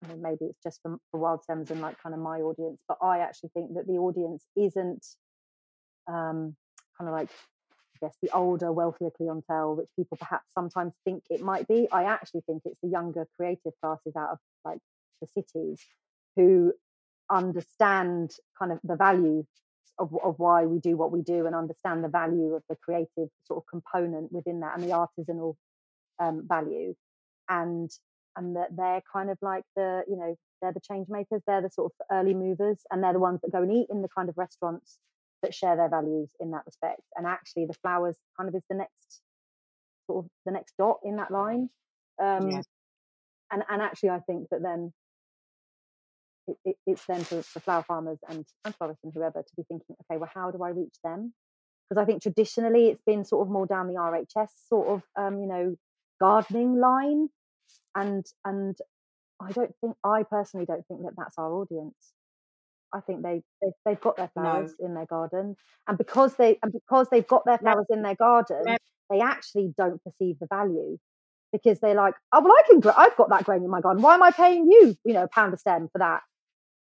I mean, maybe it's just for, for wild stems and like kind of my audience, but I actually think that the audience isn't um, kind of like guess the older, wealthier clientele, which people perhaps sometimes think it might be. I actually think it's the younger creative classes out of like the cities who understand kind of the value of, of why we do what we do and understand the value of the creative sort of component within that and the artisanal um, value and and that they're kind of like the you know they're the change makers they're the sort of early movers and they're the ones that go and eat in the kind of restaurants that share their values in that respect. And actually, the flowers kind of is the next sort of the next dot in that line. Um, yeah. And and actually, I think that then it, it, it's then for, for flower farmers and and florists and whoever to be thinking, okay, well, how do I reach them? Because I think traditionally it's been sort of more down the RHS sort of um, you know gardening line, and and I don't think I personally don't think that that's our audience. I think they they've, they've got their flowers no. in their garden, and because they and because they've got their flowers no. in their garden, no. they actually don't perceive the value because they're like, oh well, I can grow, I've got that growing in my garden. Why am I paying you, you know, a pound a stem for that?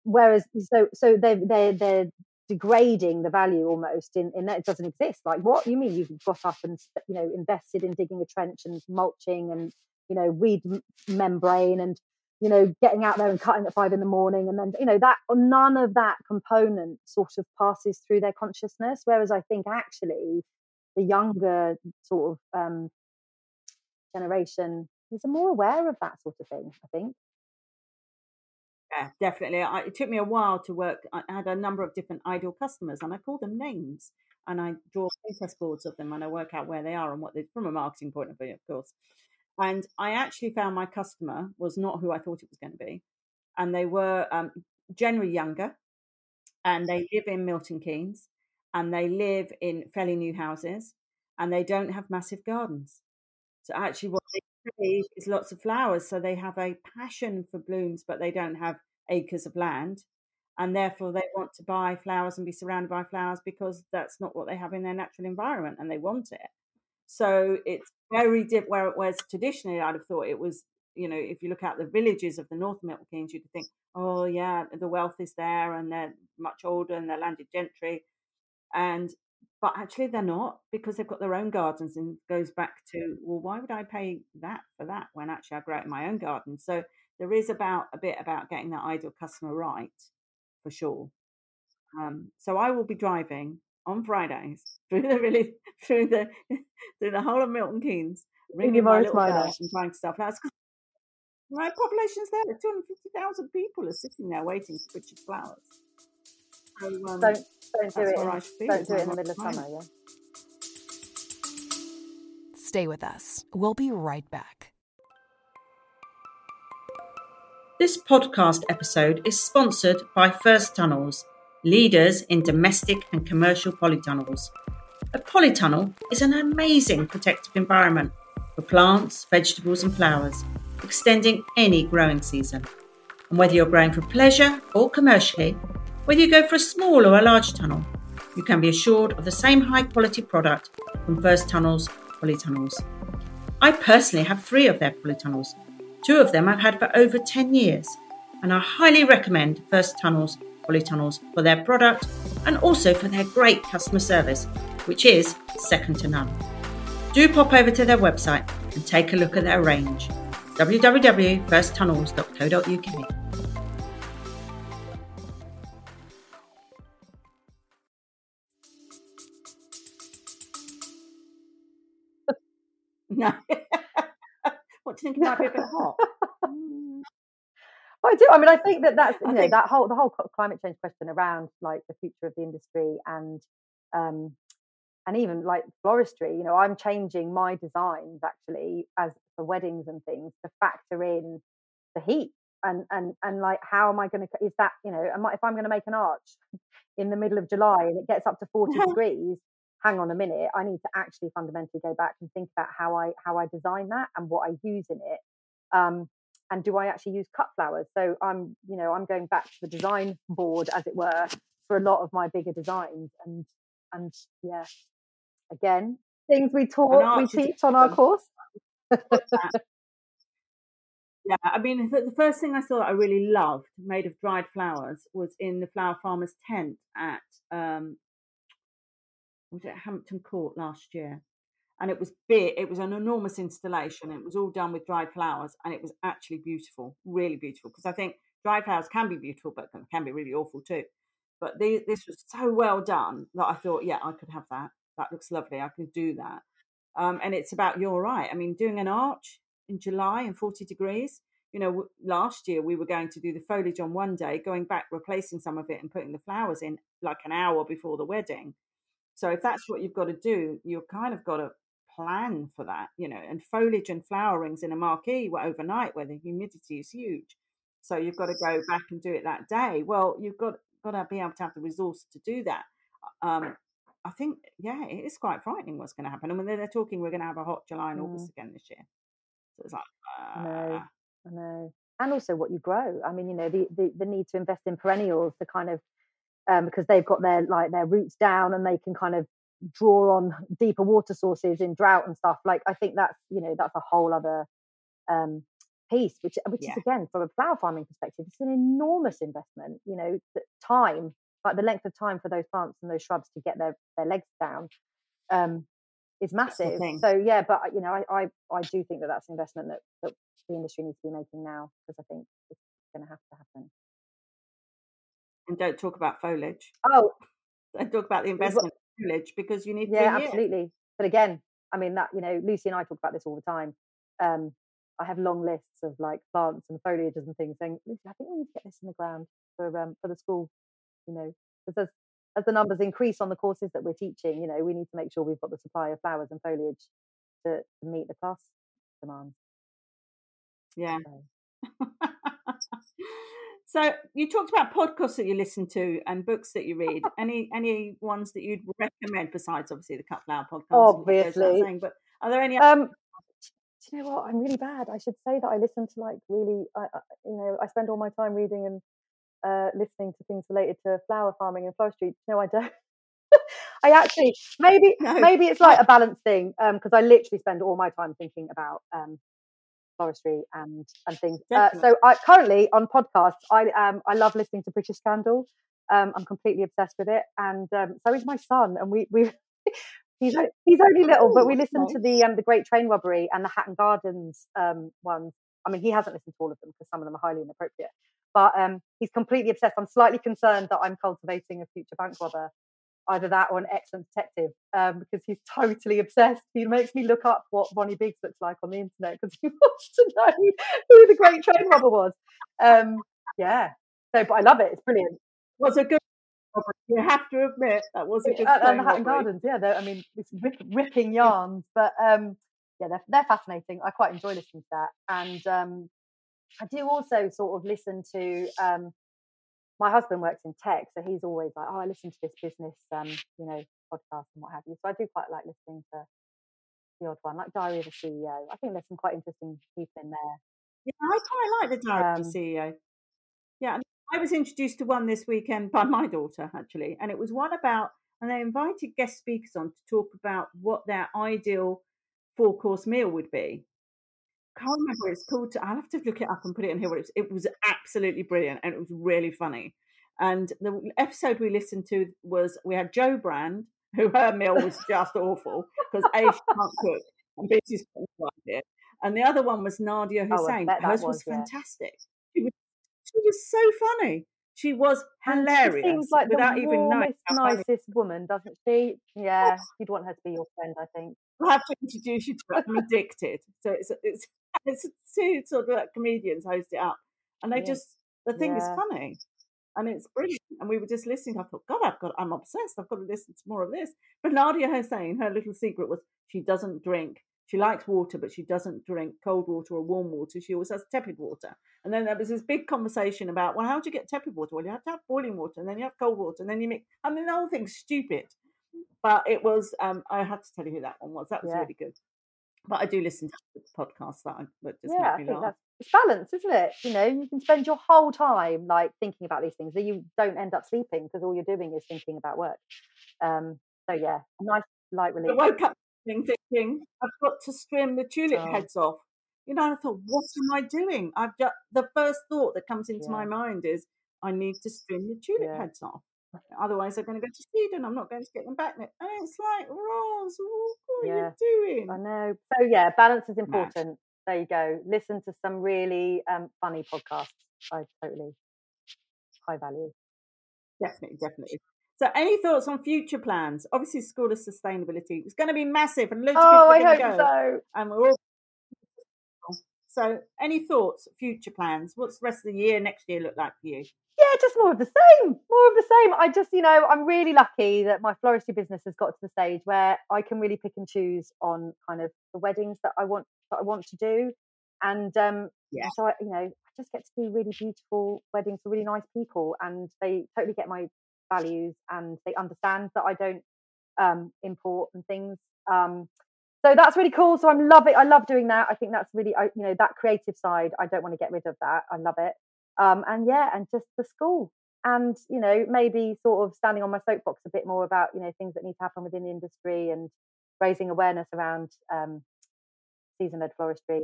Whereas, so so they they they're degrading the value almost in in that it doesn't exist. Like, what you mean? You've got up and you know invested in digging a trench and mulching and you know weed membrane and you know, getting out there and cutting at five in the morning. And then, you know, that none of that component sort of passes through their consciousness. Whereas I think actually the younger sort of um, generation is more aware of that sort of thing, I think. Yeah, definitely. I, it took me a while to work. I had a number of different ideal customers, and I call them names, and I draw Pinterest boards of them, and I work out where they are and what they from a marketing point of view, of course. And I actually found my customer was not who I thought it was going to be. And they were um, generally younger and they live in Milton Keynes and they live in fairly new houses and they don't have massive gardens. So actually, what they see is lots of flowers. So they have a passion for blooms, but they don't have acres of land. And therefore, they want to buy flowers and be surrounded by flowers because that's not what they have in their natural environment and they want it. So it's very different. Whereas traditionally, I'd have thought it was, you know, if you look at the villages of the North Milton Keynes, you could think, oh yeah, the wealth is there, and they're much older, and they're landed gentry, and but actually they're not because they've got their own gardens, and goes back to well, why would I pay that for that when actually I grow it in my own garden? So there is about a bit about getting that ideal customer right for sure. Um, so I will be driving on Fridays through the really through the through the whole of Milton Keynes, ringing my little bells and trying stuff. That's because my population's there. Two hundred fifty thousand people are sitting there waiting for British flowers. So, um, don't don't do it. In, don't do it in the middle of summer. Yeah. Stay with us. We'll be right back. This podcast episode is sponsored by First Tunnels leaders in domestic and commercial polytunnels. A polytunnel is an amazing protective environment for plants, vegetables, and flowers, extending any growing season. And whether you're growing for pleasure or commercially, whether you go for a small or a large tunnel, you can be assured of the same high quality product from First Tunnels polytunnels. I personally have three of their polytunnels. Two of them I've had for over 10 years, and I highly recommend First Tunnels polytunnels for their product and also for their great customer service, which is second to none. Do pop over to their website and take a look at their range www.firsttunnels.co.uk. No. what do you think might be a bit hot? I do. I mean, I think that that's you I know think... that whole the whole climate change question around like the future of the industry and um and even like floristry. You know, I'm changing my designs actually as for weddings and things to factor in the heat and and and like how am I going to is that you know am I, if I'm going to make an arch in the middle of July and it gets up to 40 degrees hang on a minute I need to actually fundamentally go back and think about how I how I design that and what I use in it um, and do I actually use cut flowers? So I'm, you know, I'm going back to the design board, as it were, for a lot of my bigger designs. And and yeah, again, things we taught, we teach on our course. yeah, I mean, the first thing I saw that I really loved, made of dried flowers, was in the flower farmer's tent at um, was it Hampton Court last year and it was big. It was an enormous installation. It was all done with dried flowers, and it was actually beautiful, really beautiful. Because I think dried flowers can be beautiful, but can be really awful too. But the, this was so well done that I thought, yeah, I could have that. That looks lovely. I could do that. Um, and it's about you're right. I mean, doing an arch in July and 40 degrees. You know, last year we were going to do the foliage on one day, going back, replacing some of it, and putting the flowers in like an hour before the wedding. So if that's what you've got to do, you've kind of got to plan for that, you know, and foliage and flowerings in a marquee were overnight where the humidity is huge. So you've got to go back and do it that day. Well, you've got got to be able to have the resource to do that. Um, I think, yeah, it is quite frightening what's going to happen. And when they're talking, we're going to have a hot July and mm. August again this year. So it's like, uh... I know, I know. And also what you grow. I mean, you know, the, the, the need to invest in perennials the kind of um, because they've got their like their roots down and they can kind of draw on deeper water sources in drought and stuff like i think that's you know that's a whole other um, piece which which yeah. is again from a flower farming perspective it's an enormous investment you know the time like the length of time for those plants and those shrubs to get their their legs down um, is massive. so yeah but you know I, I i do think that that's an investment that, that the industry needs to be making now because i think it's going to have to happen. And don't talk about foliage. Oh. Don't talk about the investment privilege because you need yeah absolutely. But again i mean that you know lucy and i talk about this all the time. Um i have long lists of like plants and foliages and things saying lucy i think we need to get this in the ground for um for the school. You know because as as the numbers increase on the courses that we're teaching you know we need to make sure we've got the supply of flowers and foliage to, to meet the class demand yeah. So. So you talked about podcasts that you listen to and books that you read. Any any ones that you'd recommend besides obviously the Cut Flower podcast? Obviously, saying, but are there any? Um, do you know what? I'm really bad. I should say that I listen to like really, I, I, you know, I spend all my time reading and uh, listening to things related to flower farming and floristry. No, I don't. I actually maybe No. maybe it's like a balance thing because I literally spend all my time thinking about um, floristry and and things. Uh, so I currently on podcasts, I um I love listening to British Scandal. Um, I'm completely obsessed with it, and um, so is my son. And we we he's he's only little, but Oh, we listen to the um the Great Train Robbery and the Hatton Gardens um ones. I mean, he hasn't listened to all of them because some of them are highly inappropriate. But um, he's completely obsessed. I'm slightly concerned that I'm cultivating a future bank robber, either that or an excellent detective, um, because he's totally obsessed. He makes me look up what Ronnie Biggs looks like on the internet because he wants to know who the great train robber was. Um, yeah. So, but I love it. It's brilliant. was a good. You have to admit that was a good. And, and train the Hatton robbery. Gardens, yeah. I mean, it's rip, ripping yarns, but um, yeah, they're, they're fascinating. I quite enjoy listening to that, and um, I do also sort of listen to. Um, my husband works in tech, so he's always like, "Oh, I listen to this business, um, you know, podcast and what have you." So I do quite like listening to the odd one, like Diary of a CEO. I think there's some quite interesting people in there. Yeah, I quite like the Diary of Um, the CEO. Yeah, I was introduced to one this weekend by my daughter actually, and it was one about, and they invited guest speakers on to talk about what their ideal four course meal would be. Can't remember what it's called. I'll have to look it up and put it in here. What it was. It was absolutely brilliant, and it was really funny. And the episode we listened to was we had Jo Brand, who her meal was just awful because a she can't cook and b she's got no idea. And the other one was Nadiya Oh, I Hussain. that Hers was, was yeah. fantastic. She was, she was so funny. She was And she hilarious seems like without the even knowing. warmest, how funny. nicest woman, doesn't she? Yeah, you'd want her to be your friend, I think. I'll have to introduce you to it. I'm addicted. So it's it's it's two sort of like comedians host it up, and they Yeah. just the thing is funny, and it's brilliant. And we were just listening. I thought, God, I've got, I'm obsessed. I've got to listen to more of this. But Nadiya Hussain, her little secret was she doesn't drink. She likes water, but she doesn't drink cold water or warm water. She always has tepid water. And then there was this big conversation about, well, how do you get tepid water? Well, you have to have boiling water, and then you have cold water, and then you mix. I mean, the whole thing's stupid. But it was. Um, I had to tell you who that one was. That was Yeah. really good. But I do listen to podcasts that, I, that just yeah, I make me think laugh. it's balance, isn't it? You know, you can spend your whole time like thinking about these things, that you don't end up sleeping because all you're doing is thinking about work. Um, so yeah, nice light I relief. woke up thinking, I've got to trim the tulip Oh. heads off. You know, I thought, what am I doing? I've just the first thought that comes into my mind is I need to trim the tulip Yeah. heads off. Otherwise, they're going to go to seed, and I'm not going to get them back. And it's like, Roz, what are Yeah. you doing? I know. So yeah, balance is important. There you go. Listen to some really um, funny podcasts. I totally high value. Definitely, definitely. So, any thoughts on future plans? Obviously, School of Sustainability is going to be massive, and loads of people Oh, I hope go. so. And we're all. So, any thoughts, future plans? What's the rest of the year, next year look like for you? Yeah, just more of the same. More of the same. I just, you know, I'm really lucky that my floristry business has got to the stage where I can really pick and choose on kind of the weddings that I want that I want to do. And um Yeah. so I, you know, I just get to do really beautiful weddings for really nice people and they totally get my values and they understand that I don't um import and things. Um so that's really cool. So I'm love it. I love doing that. I think that's really, I- you know, that creative side. I don't want to get rid of that. I love it um, and yeah, and just the school, and you know, maybe sort of standing on my soapbox a bit more about you know things that need to happen within the industry and raising awareness around um, season-led floristry.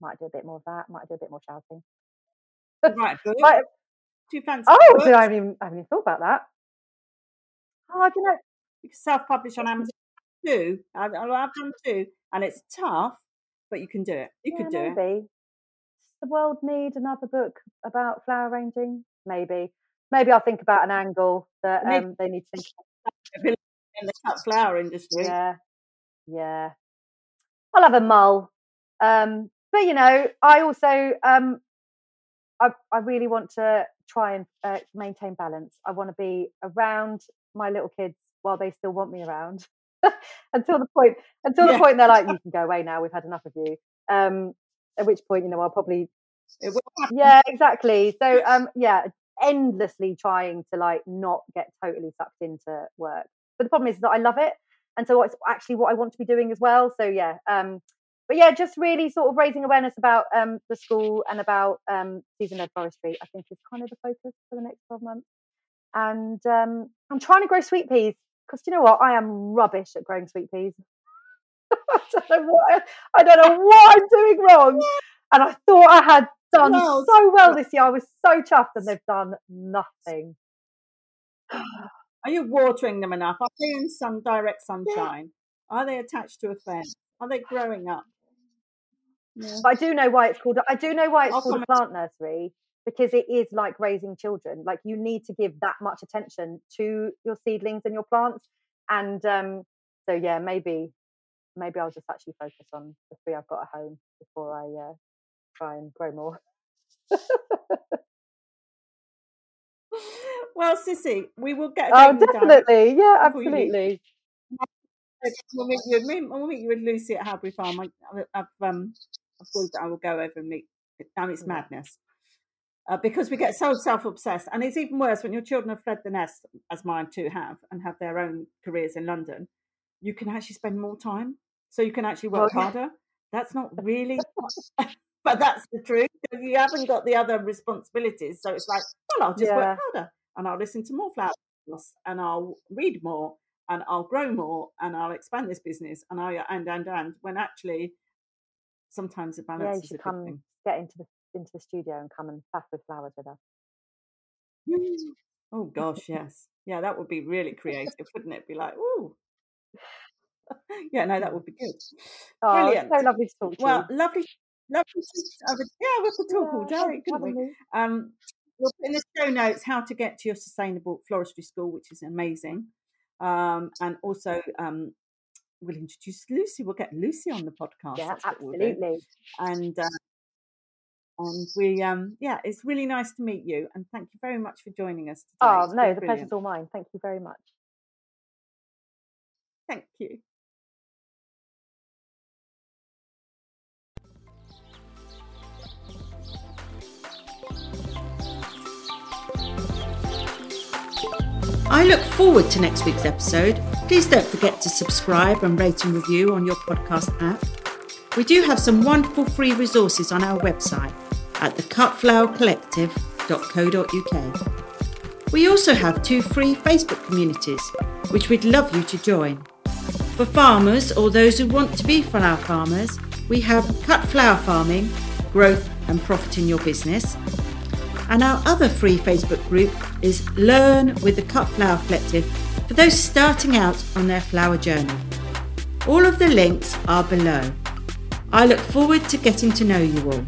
Might do a bit more of that. Might do a bit more shouting. Right. Might- Do fancy oh, did I haven't even, I haven't even thought about that. Oh, I don't know. You can self-publish on Amazon too. I've, I've done two, and it's tough, but you can do it. You yeah, could do it. maybe. Does the world need another book about flower arranging? Maybe. Maybe I'll think about an angle that um, they need to think. in the cut flower industry. Yeah, yeah. I'll have a mull. Um, but you know, I also um, I I really want to try and uh, maintain balance. I want to be around my little kids while they still want me around. until the point until Yeah. the point they're like, you can go away now. We've had enough of you. Um, at which point, you know, I'll probably yeah, exactly. So um yeah, endlessly trying to like not get totally sucked into work. But the problem is that I love it. And so it's actually what I want to be doing as well. So yeah, um but yeah, just really sort of raising awareness about um the school and about um season led floristry, I think is kind of the focus for the next 12 months. And um I'm trying to grow sweet peas. because you know what? I am rubbish at growing sweet peas. I don't know what I, don't know what I'm doing wrong. And I thought I had done Well, so well this year. I was so chuffed, and they've done nothing. Are you watering them enough? Are they in sun direct sunshine? Are they attached to a fence? Are they growing up? Yeah. But I do know why it's called. I do know why it's I'll called a plant nursery because it is like raising children. Like you need to give that much attention to your seedlings and your plants. And um, so yeah, maybe maybe I'll just actually focus on the three I've got at home before I uh, try and grow more. Well, Cissy, we will get Oh, date in the diary. definitely. Yeah, you leave. absolutely. We'll meet you. me- We'll meet you with Lucy at Harbury Farm. I, I've um, I've agreed that I will go over and meet. And it's madness uh, because we get so self-obsessed, and it's even worse when your children have fled the nest, as mine too have, and have their own careers in London. You can actually spend more time, so you can actually work yeah. harder. That's not really, but that's the truth. You haven't got the other responsibilities, so it's like, well, I'll just Yeah. work harder, and I'll listen to more flowers and I'll read more, and I'll grow more, and I'll expand this business, and I and and and. When actually, sometimes the balance Yeah, you is a should good come thing. get into the into the studio and come and faff with flowers with us. Oh gosh, yes, yeah, that would be really creative, wouldn't it? Be like, ooh, yeah, no, that would be good. Oh, Brilliant. so lovely to talk to you. Well, you. lovely, lovely. To, have a- yeah, we could talk all Yeah, thanks day, couldn't we? me. Um, we'll put in the show notes how to get to your sustainable floristry school, which is amazing. Um, and also, um, we'll introduce Lucy. We'll get Lucy on the podcast. Yeah, we'll absolutely. And uh, and we, um, yeah, it's really nice to meet you. And thank you very much for joining us today. Oh It's no, the brilliant. pleasure's all mine. Thank you very much. Thank you. I look forward to next week's episode. Please don't forget to subscribe and rate and review on your podcast app. We do have some wonderful free resources on our website at thecutflowercollective.co.uk. We also have two free Facebook communities, which we'd love you to join. For farmers or those who want to be flower farmers, we have Cut Flower Farming, Growth and Profit in Your Business. And our other free Facebook group is Learn with the Cut Flower Collective for those starting out on their flower journey. All of the links are below. I look forward to getting to know you all.